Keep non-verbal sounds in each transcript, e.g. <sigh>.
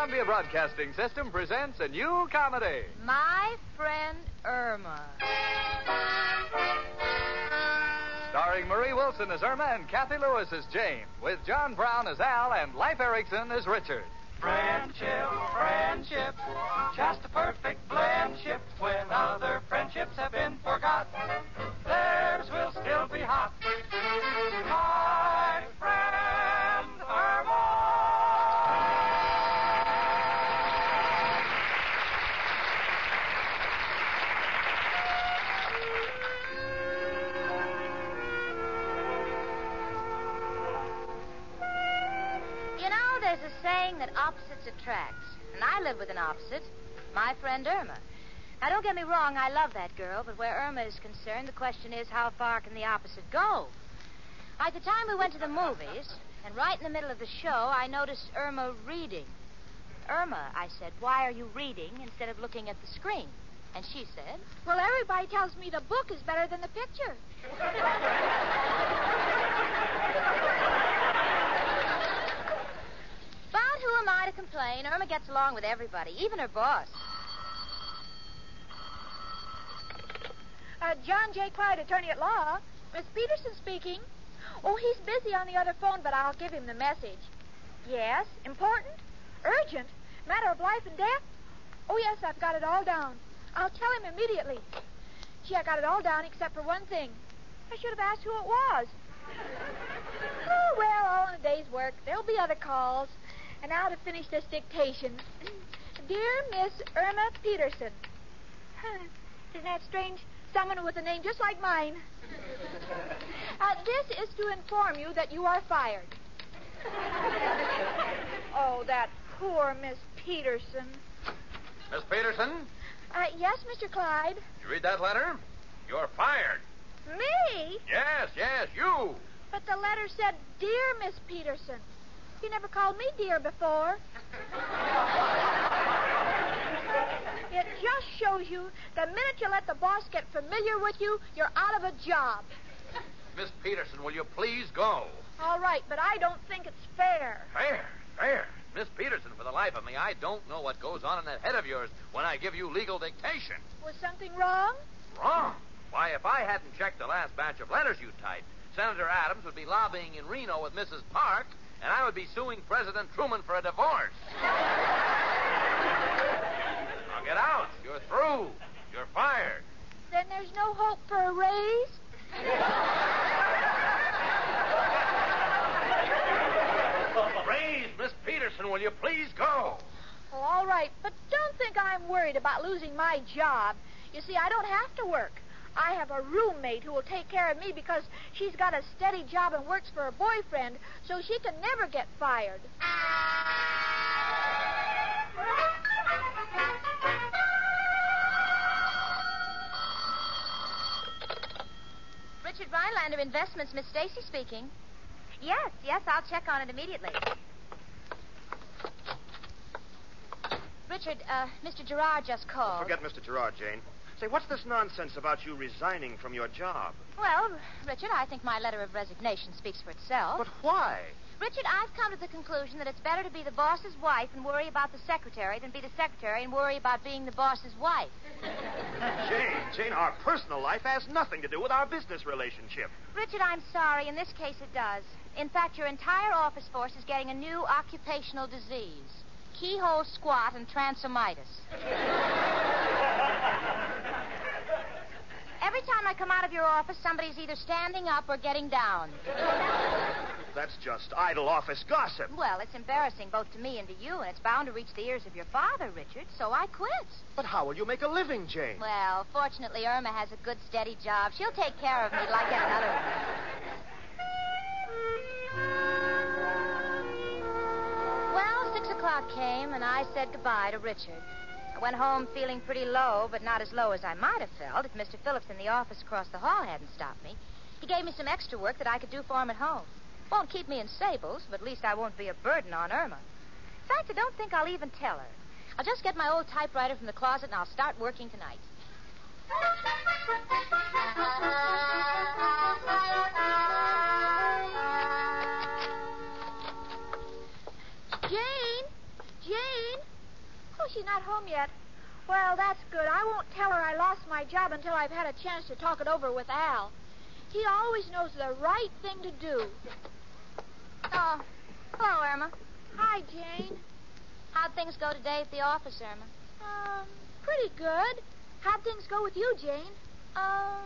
Columbia Broadcasting System presents a new comedy. My friend Irma. Starring Marie Wilson as Irma and Cathy Lewis as Jane, with John Brown as Al and Leif Erickson as Richard. Friendship, friendship, just a perfect friendship. When other friendships have been forgot, theirs will still be hot. My attract. And I live with an opposite, my friend Irma. Now, don't get me wrong, I love that girl, but where Irma is concerned, the question is how far can the opposite go? Like the time we went to the movies, and right in the middle of the show, I noticed Irma reading. Irma, I said, why are you reading instead of looking at the screen? And she said, Well, everybody tells me the book is better than the picture. <laughs> But who am I to complain? Irma gets along with everybody, even her boss. Uh, John J. Clyde, attorney at law. Miss Peterson speaking. Oh, he's busy on the other phone, but I'll give him the message. Yes, important, urgent, matter of life and death. Oh, yes, I've got it all down. I'll tell him immediately. Gee, I got it all down except for one thing. I should have asked who it was. <laughs> oh, well, all in a day's work. There'll be other calls. And now to finish this dictation. Dear Miss Irma Peterson. Isn't that strange? Someone with a name just like mine. <laughs> Uh, this is to inform you that you are fired. <laughs> oh, that poor Miss Peterson. Miss Peterson, Uh, yes, Mr. Clyde. did you read that letter? You're fired. Me? Yes, yes, you. But the letter said, Dear Miss Peterson. You never called me dear before. <laughs> it just shows you the minute you let the boss get familiar with you, you're out of a job. Miss Peterson, will you please go? All right, but I don't think it's fair. Fair, fair. Miss Peterson, for the life of me, I don't know what goes on in that head of yours when I give you legal dictation. Was something wrong? Wrong. Why, if I hadn't checked the last batch of letters you typed, Senator Adams would be lobbying in Reno with Mrs. Park, and I would be suing President Truman for a divorce. now get out. You're through. You're fired. Then there's no hope for a raise? Raise, Miss Peterson, will you please go? Oh, all right, but don't think I'm worried about losing my job. You see, I don't have to work. I have a roommate who will take care of me because she's got a steady job and works for her boyfriend, so she can never get fired. Richard Rhinelander Investments, Miss Stacy speaking. Yes, yes, I'll check on it immediately. Richard, uh, Mr. Gerard just called. Forget Mr. Gerard, Jane. Say, what's this nonsense about you resigning from your job? Well, Richard, I think my letter of resignation speaks for itself. But why? Richard, I've come to the conclusion that it's better to be the boss's wife and worry about the secretary than be the secretary and worry about being the boss's wife. <laughs> Jane, Jane, our personal life has nothing to do with our business relationship. Richard, I'm sorry. In this case, it does. In fact, your entire office force is getting a new occupational disease keyhole squat and transomitis. <laughs> Every time I come out of your office, somebody's either standing up or getting down. That's just idle office gossip. Well, it's embarrassing both to me and to you, and it's bound to reach the ears of your father, Richard, so I quit. But how will you make a living, Jane? Well, fortunately, Irma has a good, steady job. She'll take care of me like any other. Well, six o'clock came, and I said goodbye to Richard. I went home feeling pretty low, but not as low as I might have felt if Mr. Phillips in the office across the hall hadn't stopped me. He gave me some extra work that I could do for him at home. Won't keep me in Sables, but at least I won't be a burden on Irma. In fact, I don't think I'll even tell her. I'll just get my old typewriter from the closet and I'll start working tonight. <laughs> not home yet. Well, that's good. I won't tell her I lost my job until I've had a chance to talk it over with Al. He always knows the right thing to do. Oh, hello, Irma. Hi, Jane. How'd things go today at the office, Irma? Um, pretty good. How'd things go with you, Jane? Uh,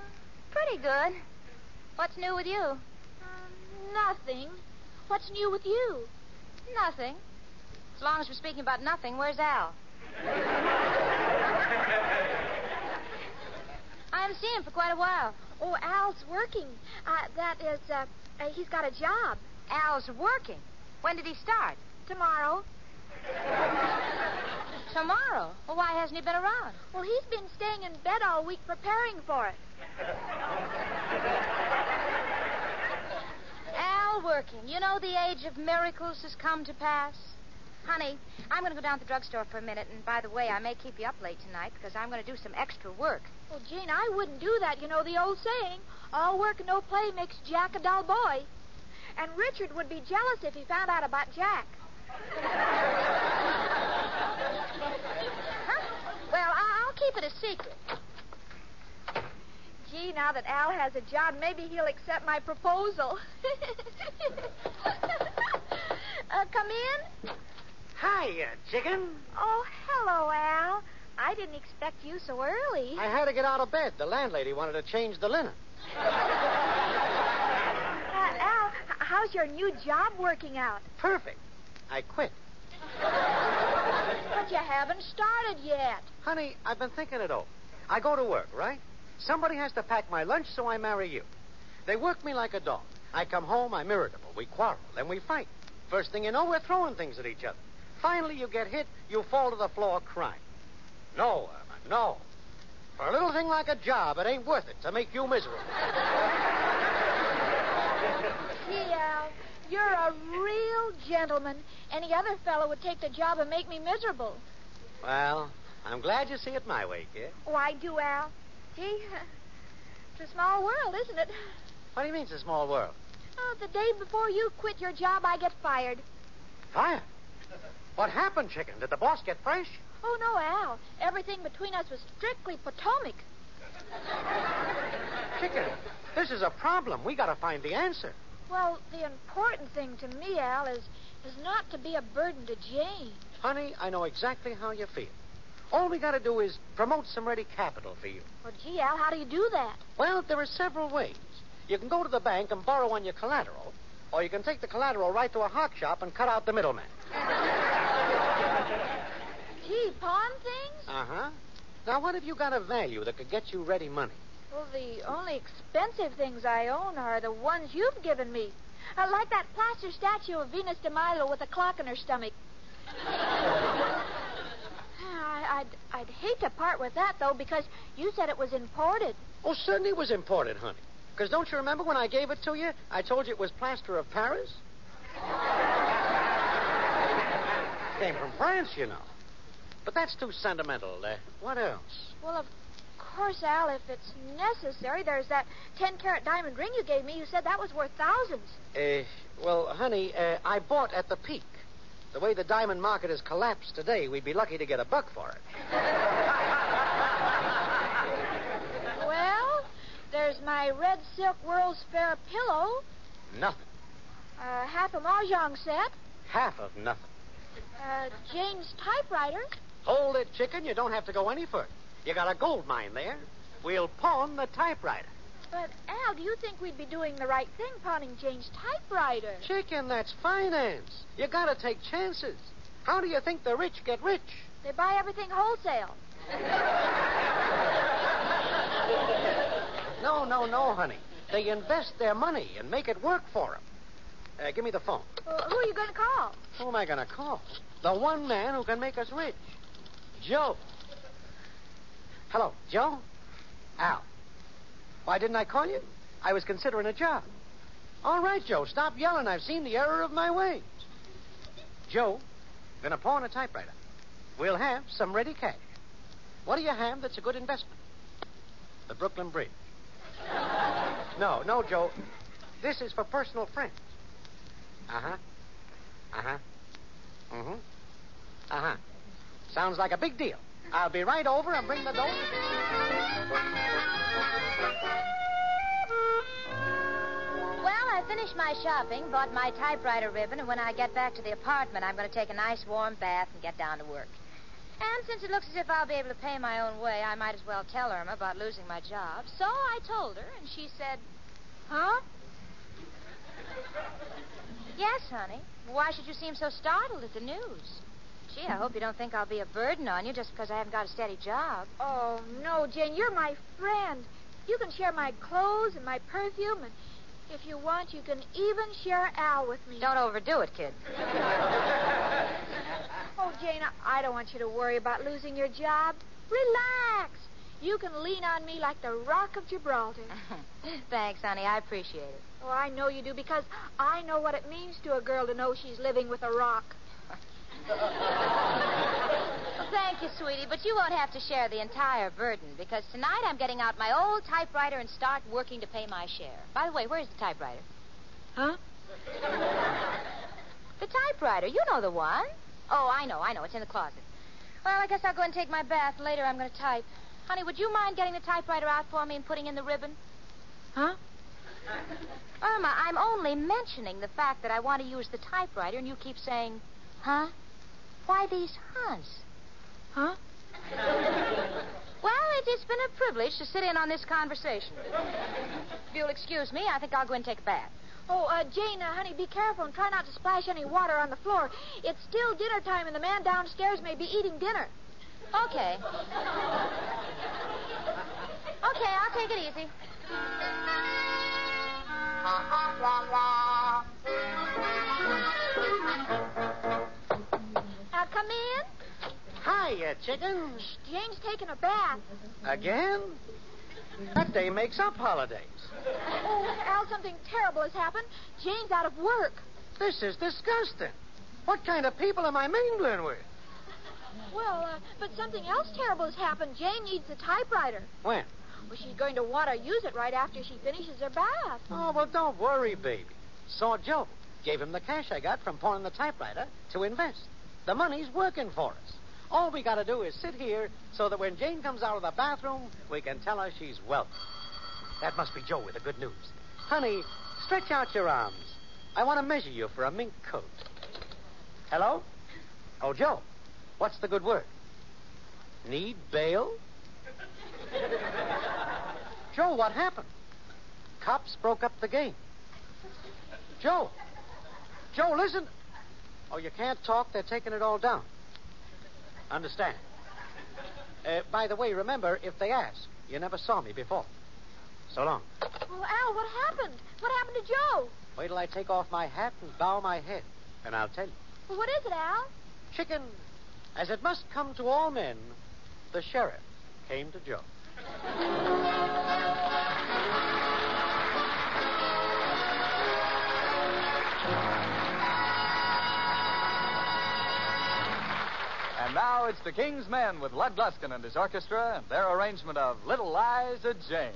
pretty good. What's new with you? Um, nothing. What's new with you? Nothing. As long as we're speaking about nothing, where's Al? I haven't seen him for quite a while. Oh, Al's working. Uh, that is, uh, uh, he's got a job. Al's working. When did he start? Tomorrow. Tomorrow. Well, why hasn't he been around? Well, he's been staying in bed all week preparing for it. Al working. You know the age of miracles has come to pass. Honey, I'm going to go down to the drugstore for a minute, and by the way, I may keep you up late tonight because I'm going to do some extra work. Well, Jane, I wouldn't do that. You know the old saying, all work and no play makes Jack a dull boy. And Richard would be jealous if he found out about Jack. Huh? Well, I- I'll keep it a secret. Gee, now that Al has a job, maybe he'll accept my proposal. <laughs> uh, come in. Hiya, chicken. Oh, hello, Al. I didn't expect you so early. I had to get out of bed. The landlady wanted to change the linen. <laughs> Uh, Al, how's your new job working out? Perfect. I quit. But you haven't started yet. Honey, I've been thinking it over. I go to work, right? Somebody has to pack my lunch, so I marry you. They work me like a dog. I come home, I'm irritable. We quarrel, then we fight. First thing you know, we're throwing things at each other. Finally, you get hit, you fall to the floor crying. No, Irma, no. For a little thing like a job, it ain't worth it to make you miserable. Gee, Al, you're a real gentleman. Any other fellow would take the job and make me miserable. Well, I'm glad you see it my way, kid. Oh, I do, Al. Gee, it's a small world, isn't it? What do you mean it's a small world? Oh, the day before you quit your job, I get fired. Fire? What happened, chicken? Did the boss get fresh? Oh, no, Al. Everything between us was strictly Potomac. Chicken, this is a problem. We gotta find the answer. Well, the important thing to me, Al, is is not to be a burden to Jane. Honey, I know exactly how you feel. All we gotta do is promote some ready capital for you. Well, gee, Al, how do you do that? Well, there are several ways. You can go to the bank and borrow on your collateral, or you can take the collateral right to a hock shop and cut out the middleman. Gee, pawn things? Uh huh. Now, what have you got of value that could get you ready money? Well, the only expensive things I own are the ones you've given me. Uh, like that plaster statue of Venus de Milo with a clock in her stomach. I, I'd, I'd hate to part with that, though, because you said it was imported. Oh, certainly it was imported, honey. Because don't you remember when I gave it to you? I told you it was plaster of Paris? <laughs> Came from France, you know. But that's too sentimental. Uh, what else? Well, of course, Al, if it's necessary, there's that 10 carat diamond ring you gave me. You said that was worth thousands. Uh, well, honey, uh, I bought at the peak. The way the diamond market has collapsed today, we'd be lucky to get a buck for it. <laughs> Well, there's my red silk World's Fair pillow, Nothing. uh, half a mahjong set, Half of nothing. uh, Jane's typewriter. Hold it, chicken. You don't have to go any further. You got a gold mine there. We'll pawn the typewriter. But, Al, do you think we'd be doing the right thing pawning Jane's typewriter? Chicken, that's finance. You gotta take chances. How do you think the rich get rich? They buy everything wholesale. <laughs> No, no, no, honey. They invest their money and make it work for them. Uh, give me the phone. Well, who are you going to call? Who am I going to call? The one man who can make us rich. Joe. Hello, Joe? Al. Why didn't I call you? I was considering a job. All right, Joe, stop yelling. I've seen the error of my ways. Joe, gonna pawn a typewriter. We'll have some ready cash. What do you have that's a good investment? The Brooklyn Bridge. No, no, Joe. This is for personal friends. Uh huh. Uh huh. Mm hmm. Uh huh. Sounds like a big deal. I'll be right over and bring the dough. Well, I finished my shopping, bought my typewriter ribbon, and when I get back to the apartment, I'm going to take a nice warm bath and get down to work. And since it looks as if I'll be able to pay my own way, I might as well tell Irma about losing my job. So I told her, and she said, Huh? yes, honey. Why should you seem so startled at the news? Gee, I hope you don't think I'll be a burden on you just because I haven't got a steady job. Oh, no, Jane, you're my friend. You can share my clothes and my perfume, and if you want, you can even share Al with me. Don't overdo it, kid. <laughs> I, I don't want you to worry about losing your job. Relax. You can lean on me like the rock of Gibraltar. <laughs> Thanks, honey. I appreciate it. Oh, I know you do because I know what it means to a girl to know she's living with a rock. <laughs> Thank you, sweetie, but you won't have to share the entire burden because tonight I'm getting out my old typewriter and start working to pay my share. By the way, where's the typewriter? Huh? <laughs> The typewriter. You know the one. Oh, I know, I know. It's in the closet. Well, I guess I'll go and take my bath. Later I'm going to type. Honey, would you mind getting the typewriter out for me and putting in the ribbon? Huh? Irma, I'm only mentioning the fact that I want to use the typewriter, and you keep saying, huh? Why these huhs? Huh? Well, it, it's been a privilege to sit in on this conversation. If you'll excuse me, I think I'll go and take a bath. Oh, uh, Jane, uh, honey, be careful and try not to splash any water on the floor. It's still dinner time, and the man downstairs may be eating dinner. Okay. Okay, I'll take it easy. Now, come in. Hiya, chicken. Jane's taking a bath. Again? That day makes up holidays. Oh, Al, something terrible has happened. Jane's out of work. This is disgusting. What kind of people am I mingling with? Well, uh, but something else terrible has happened. Jane needs a typewriter. When? Well, she's going to want to use it right after she finishes her bath. Oh, well, don't worry, baby. Saw Joe. Gave him the cash I got from pawning the typewriter to invest. The money's working for us. All we got to do is sit here so that when Jane comes out of the bathroom, we can tell her she's welcome. That must be Joe with the good news. Honey, stretch out your arms. I want to measure you for a mink coat. Hello? Oh, Joe. What's the good word? Need bail? Joe, what happened? Cops broke up the game. Joe. Joe, listen. Oh, you can't talk. They're taking it all down. Understand. Uh, by the way, remember, if they ask, you never saw me before. So long. Oh, Al, what happened? What happened to Joe? Wait till I take off my hat and bow my head, and I'll tell you. Well, what is it, Al? Chicken, as it must come to all men, the sheriff came to Joe. <laughs> And now it's the King's Men with Lud Gluskin and his orchestra and their arrangement of Little Liza Jane.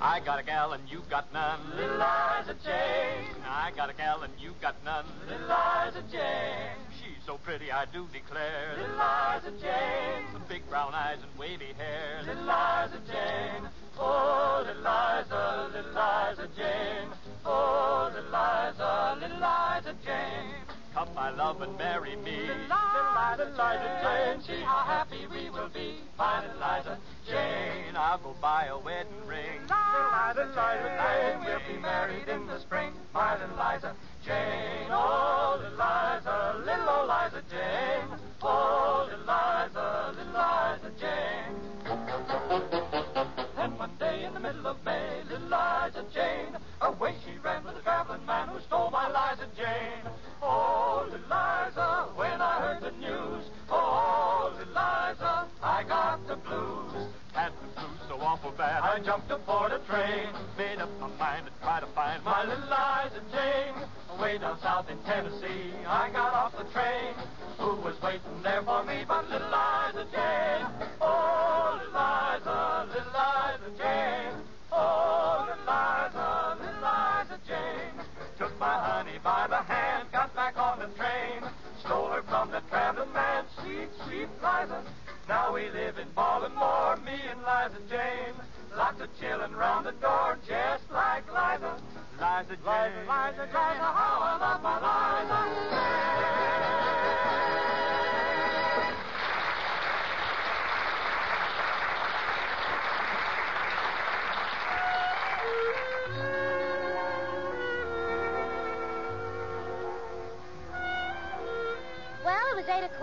I got a gal and you got none, little Liza Jane. I got a gal and you got none, little Liza Jane. She's so pretty, I do declare, little Liza Jane. Some big brown eyes and wavy hair, little Liza Jane. Oh, little Liza, little Liza Jane. Oh, little Liza, little Liza Jane. Come, my love, and marry me. Little Liza, Liza Jane. See how happy we will be. Little Liza Jane. I'll go buy a wedding ring. Little Liza, Liza Jane. We'll be married in the spring. My little Liza Jane. Oh, little Liza, little old Liza Jane. Oh,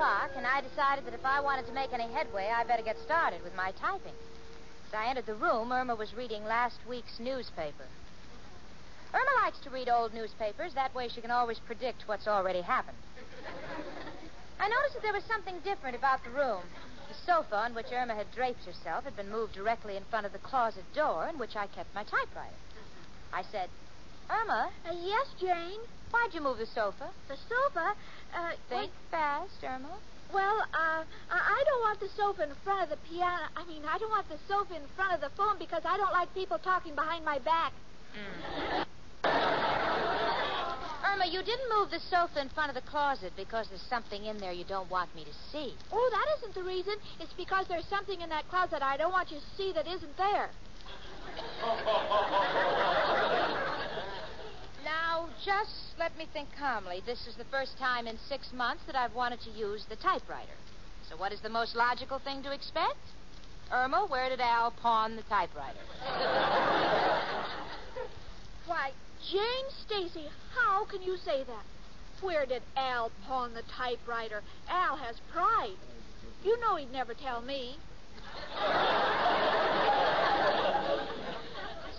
o'clock, and I decided that if I wanted to make any headway, I better get started with my typing. As I entered the room, Irma was reading last week's newspaper. Irma likes to read old newspapers. That way she can always predict what's already happened. I noticed that there was something different about the room. The sofa on which Irma had draped herself had been moved directly in front of the closet door in which I kept my typewriter. I said, Irma, Uh, yes, Jane. Why'd you move the sofa? The sofa. Uh, Think fast, Irma. Well, uh, I I don't want the sofa in front of the piano. I mean, I don't want the sofa in front of the phone because I don't like people talking behind my back. Irma, you didn't move the sofa in front of the closet because there's something in there you don't want me to see. Oh, that isn't the reason. It's because there's something in that closet I don't want you to see that isn't there. <laughs> Just let me think calmly. This is the first time in six months that I've wanted to use the typewriter. So, what is the most logical thing to expect? Irma, where did Al pawn the typewriter? <laughs> Why, Jane Stacy, how can you say that? Where did Al pawn the typewriter? Al has pride. You know he'd never tell me.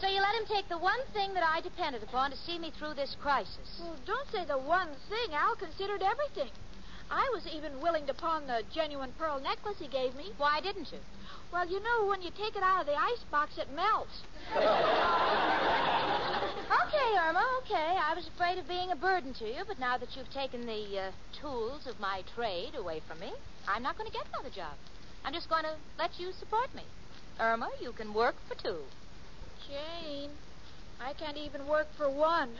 So, you let him take the one thing that I depended upon to see me through this crisis. Well, don't say the one thing. Al considered everything. I was even willing to pawn the genuine pearl necklace he gave me. Why didn't you? Well, you know, when you take it out of the icebox, it melts. <laughs> Okay, Irma, okay. I was afraid of being a burden to you, but now that you've taken the uh, tools of my trade away from me, I'm not going to get another job. I'm just going to let you support me. Irma, you can work for two. Jane, I can't even work for one.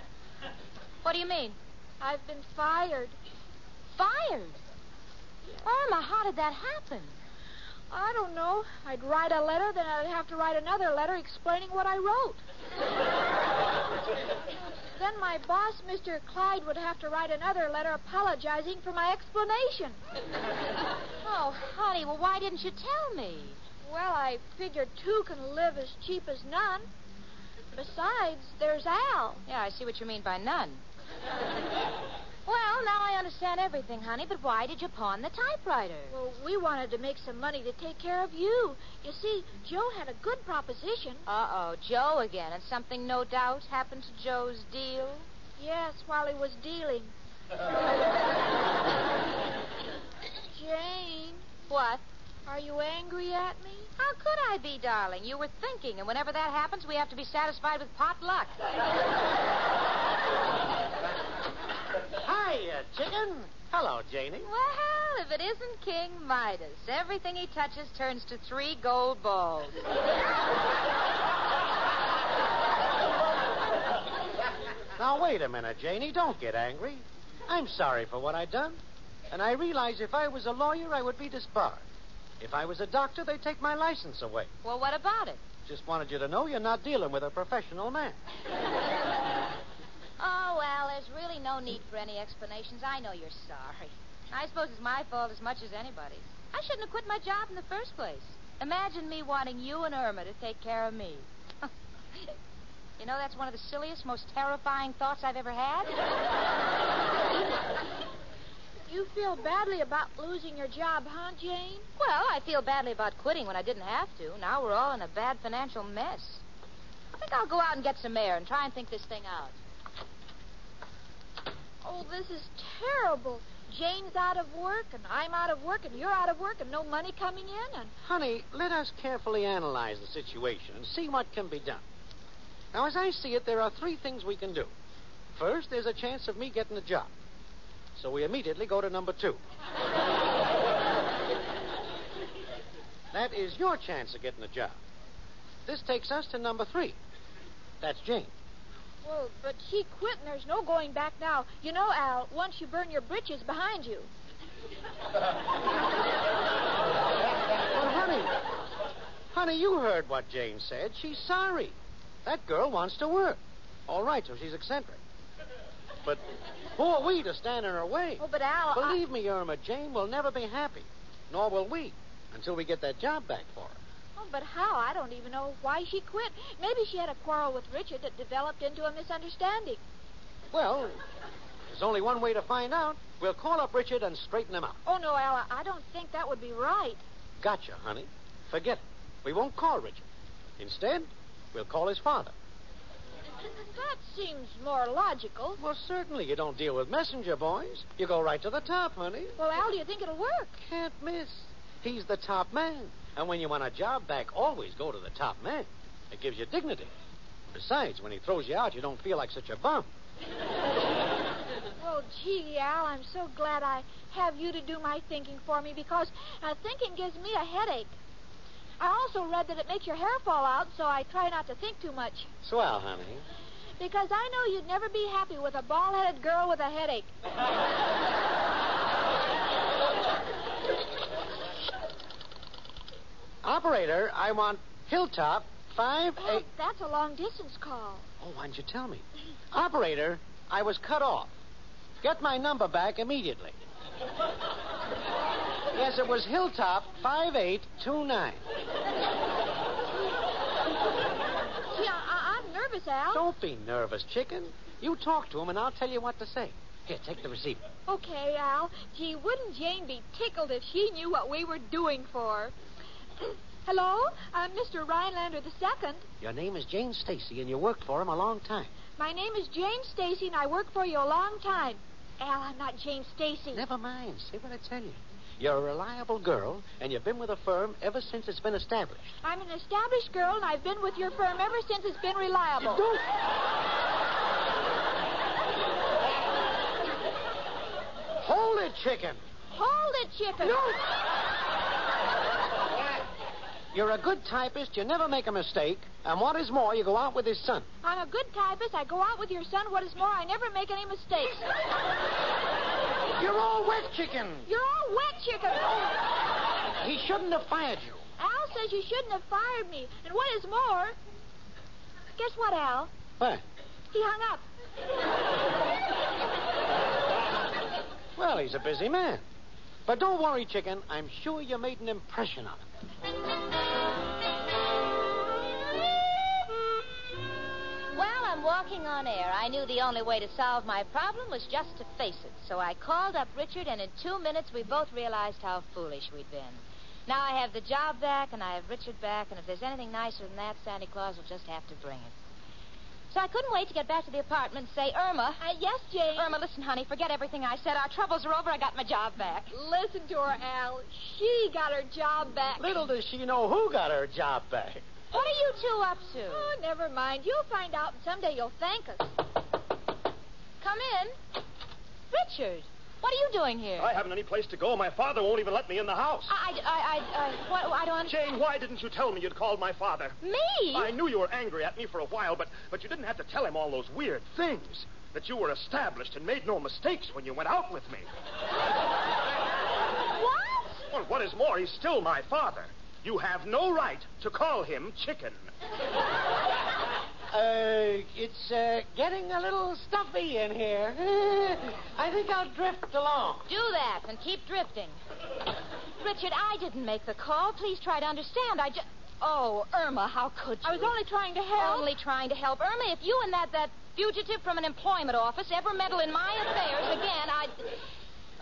What do you mean? I've been fired. Fired? Irma, how did that happen? I don't know. I'd write a letter, then I'd have to write another letter explaining what I wrote. then my boss, Mr. Clyde, would have to write another letter apologizing for my explanation. Oh, honey, well, why didn't you tell me? Well, I figured two can live as cheap as none. Besides, there's Al. Yeah, I see what you mean by none. <laughs> well, now I understand everything, honey, but why did you pawn the typewriter? Well, we wanted to make some money to take care of you. You see, Joe had a good proposition. Uh oh, Joe again, and something no doubt happened to Joe's deal? Yes, while he was dealing. <laughs> Jane, What? Are you angry at me? How could I be, darling? You were thinking, and whenever that happens, we have to be satisfied with pot luck. Hi, uh, chicken. Hello, Janie. Well, if it isn't King Midas, everything he touches turns to three gold balls. Now, wait a minute, Janie. Don't get angry. I'm sorry for what I've done. And I realize if I was a lawyer, I would be disbarred. If I was a doctor, they'd take my license away. Well, what about it? Just wanted you to know you're not dealing with a professional man. <laughs> Oh, well, there's really no need for any explanations. I know you're sorry. I suppose it's my fault as much as anybody's. I shouldn't have quit my job in the first place. Imagine me wanting you and Irma to take care of me. <laughs> you know, that's one of the silliest, most terrifying thoughts I've ever had. <laughs> You feel badly about losing your job, huh, Jane? Well, I feel badly about quitting when I didn't have to. Now we're all in a bad financial mess. I think I'll go out and get some air and try and think this thing out. Oh, this is terrible. Jane's out of work, and I'm out of work, and you're out of work, and no money coming in, and Honey, let us carefully analyze the situation and see what can be done. Now, as I see it, there are three things we can do. First, there's a chance of me getting a job. So we immediately go to number two. that is your chance of getting a job. This takes us to number three. That's Jane. well, but she quit, and there's no going back now. You know, Al, once you burn your britches behind you. Well, honey, Honey, you heard what Jane said. She's sorry. That girl wants to work. All right, so she's eccentric. But who are we to stand in her way? Oh, but Al, I- Believe me, Irma, Jane will never be happy. Nor will we until we get that job back for her. Oh, but how? I don't even know why she quit. Maybe she had a quarrel with Richard that developed into a misunderstanding. Well, there's only one way to find out. We'll call up Richard and straighten him out. Oh, no, Al, I- I don't think that would be right. Gotcha, honey. Forget it. We won't call Richard. Instead, we'll call his father. That seems more logical. Well, certainly you don't deal with messenger boys. You go right to the top, honey. Well, Al, do you think it'll work? Can't miss. He's the top man. And when you want a job back, always go to the top man. It gives you dignity. Besides, when he throws you out, you don't feel like such a bum. Oh, gee, Al, I'm so glad I have you to do my thinking for me because uh, thinking gives me a headache. I also read that it makes your hair fall out, so I try not to think too much. Swell, honey. Because I know you'd never be happy with a bald headed girl with a headache. Operator, I want Hilltop five Oh, eight. that's a long distance call. Oh, why didn't you tell me? Operator, I was cut off. Get my number back immediately. yes, it was Hilltop 5829. <laughs> Gee, I- I'm nervous, Al. Don't be nervous, chicken. You talk to him, and I'll tell you what to say. Here, take the receiver. Okay, Al. Gee, wouldn't Jane be tickled if she knew what we were doing for? her? <clears throat> Hello? Uh, I'm Mr. Rhinelander II. Your name is Jane Stacy, and you worked for him a long time. My name is Jane Stacy, and I worked for you a long time. Al, I'm not Jane Stacy. Never mind. Say what I tell you. You're a reliable girl, and you've been with the firm ever since it's been established. I'm an established girl, and I've been with your firm ever since it's been reliable. Hold it, chicken. Hold it, chicken. No. You're a good typist. You never make a mistake. And what is more, you go out with his son. I'm a good typist. I go out with your son. What is more, I never make any mistakes. You're all wet, chicken. You're all wet, chicken. He shouldn't have fired you. Al says you shouldn't have fired me. And what is more, guess what, Al? What? He hung up. Well, he's a busy man. But don't worry, chicken. I'm sure you made an impression on him. While walking on air, I knew the only way to solve my problem was just to face it. So I called up Richard, and in two minutes we both realized how foolish we'd been. Now I have the job back, and I have Richard back, and if there's anything nicer than that, Santa Claus will just have to bring it. So I couldn't wait to get back to the apartment and say, Irma. Uh, yes, Jane. Irma, listen, honey, forget everything I said. Our troubles are over. I got my job back. Listen to her, Al. She got her job back. Little does she know who got her job back. What are you two up to? Oh, never mind. You'll find out, and someday you'll thank us. Come in. Richard, what are you doing here? I haven't any place to go. My father won't even let me in the house. I, I, I, I, what, I don't understand. Jane, why didn't you tell me you'd called my father? Me? I knew you were angry at me for a while, but, but you didn't have to tell him all those weird things. That you were established and made no mistakes when you went out with me. <laughs> What? Well, what is more, he's still my father. You have no right to call him chicken. Uh, it's uh, getting a little stuffy in here. <laughs> I think I'll drift along. Do that and keep drifting. Richard, I didn't make the call. Please try to understand. I just. Oh, Irma, how could you? I was only trying to help. Only trying to help. Irma, if you and that, that fugitive from an employment office ever meddle in my affairs again, I'd.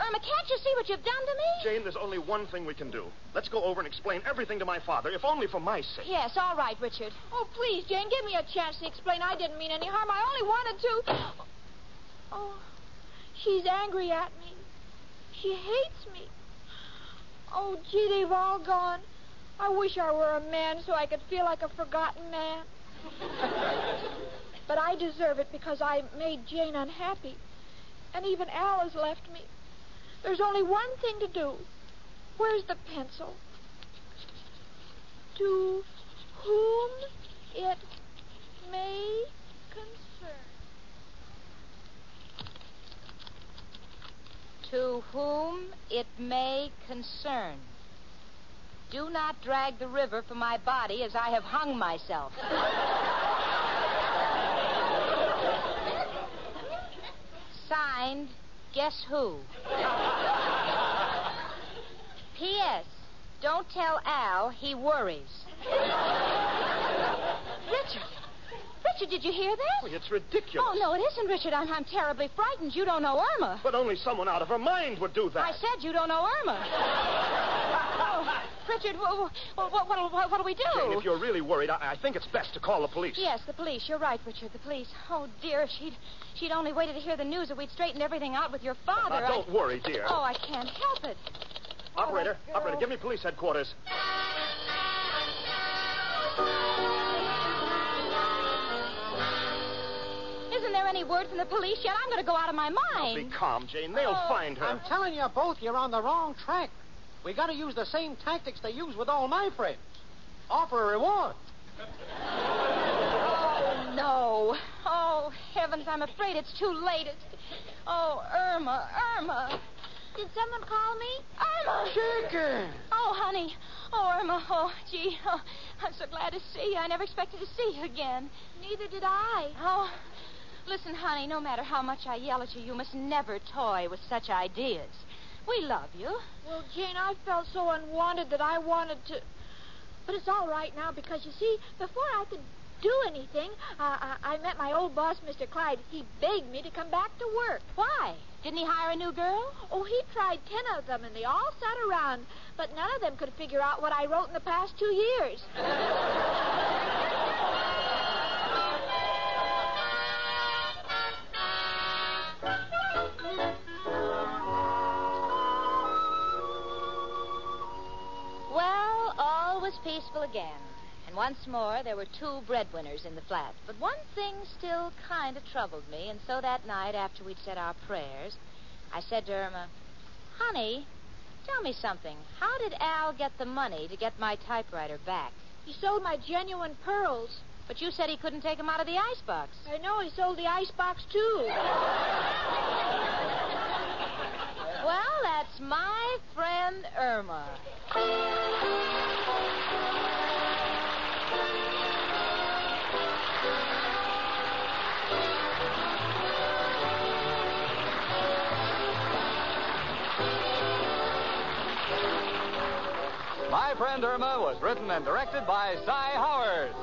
Irma, can't you see what you've done to me? Jane, there's only one thing we can do. Let's go over and explain everything to my father, if only for my sake. Yes, all right, Richard. Oh, please, Jane, give me a chance to explain. I didn't mean any harm. I only wanted to. Oh, she's angry at me. She hates me. Oh, gee, they've all gone. I wish I were a man so I could feel like a forgotten man. but I deserve it because I made Jane unhappy. And even Al has left me. There's only one thing to do. Where's the pencil? To whom it may concern. To whom it may concern. Do not drag the river for my body as I have hung myself. <laughs> Signed, guess who? P.S. Don't tell Al he worries. <laughs> Richard. Richard, did you hear that? Well, It's ridiculous. Oh, no, it isn't, Richard. I'm, I'm terribly frightened. You don't know Irma. But only someone out of her mind would do that. I said you don't know Irma. <laughs> oh, Richard, what, what, what, what, what do we do? Jane, if you're really worried, I, I think it's best to call the police. Yes, the police. You're right, Richard. The police. Oh, dear, if she'd, she'd only waited to hear the news that we'd straightened everything out with your father. Now, don't I... worry, dear. Oh, I can't help it. Operator, that girl. operator, give me police headquarters. Isn't there any word from the police yet? I'm going to go out of my mind. Be calm, Jane. They'll Oh. find her. I'm telling you both, you're on the wrong track. We got to use the same tactics they use with all my friends. Offer a reward. Oh, no. Oh, heavens, I'm afraid it's too late. It's... Oh, Irma, Irma. Did someone call me? Irma! Chicken. Oh, honey. Oh, Irma. Oh, gee. Oh, I'm so glad to see you. I never expected to see you again. Neither did I. Oh, listen, honey, no matter how much I yell at you, you must never toy with such ideas. We love you. Well, Jane, I felt so unwanted that I wanted to. But it's all right now because, you see, before I could do anything, uh, I, I met my old boss, Mr. Clyde. He begged me to come back to work. Why? Didn't he hire a new girl? Oh, he tried ten of them, and they all sat around, but none of them could figure out what I wrote in the past two years. Well, all was peaceful again. And once more, there were two breadwinners in the flat. But one thing still kind of troubled me, and so that night, after we'd said our prayers, I said to Irma, Honey, tell me something. How did Al get the money to get my typewriter back? He sold my genuine pearls. But you said he couldn't take them out of the icebox. I know he sold the icebox, too. <laughs> Well, that's my friend Irma. My Irma was written and directed by Cy Howard.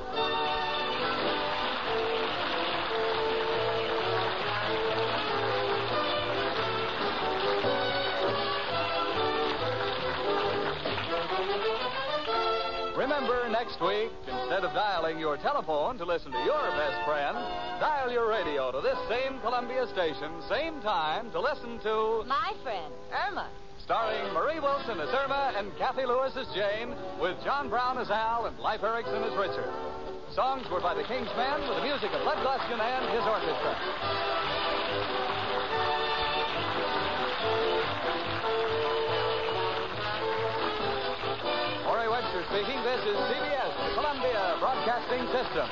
Remember, next week, instead of dialing your telephone to listen to your best friend, dial your radio to this same Columbia station, same time, to listen to My friend Irma. Starring Marie Wilson as Irma and Cathy Lewis as Jane, with John Brown as Al and Leif Erickson as Richard. Songs were by the King's Men with the music of Lud Gluskin and his orchestra. Speaking. This is CBS, the Columbia Broadcasting System.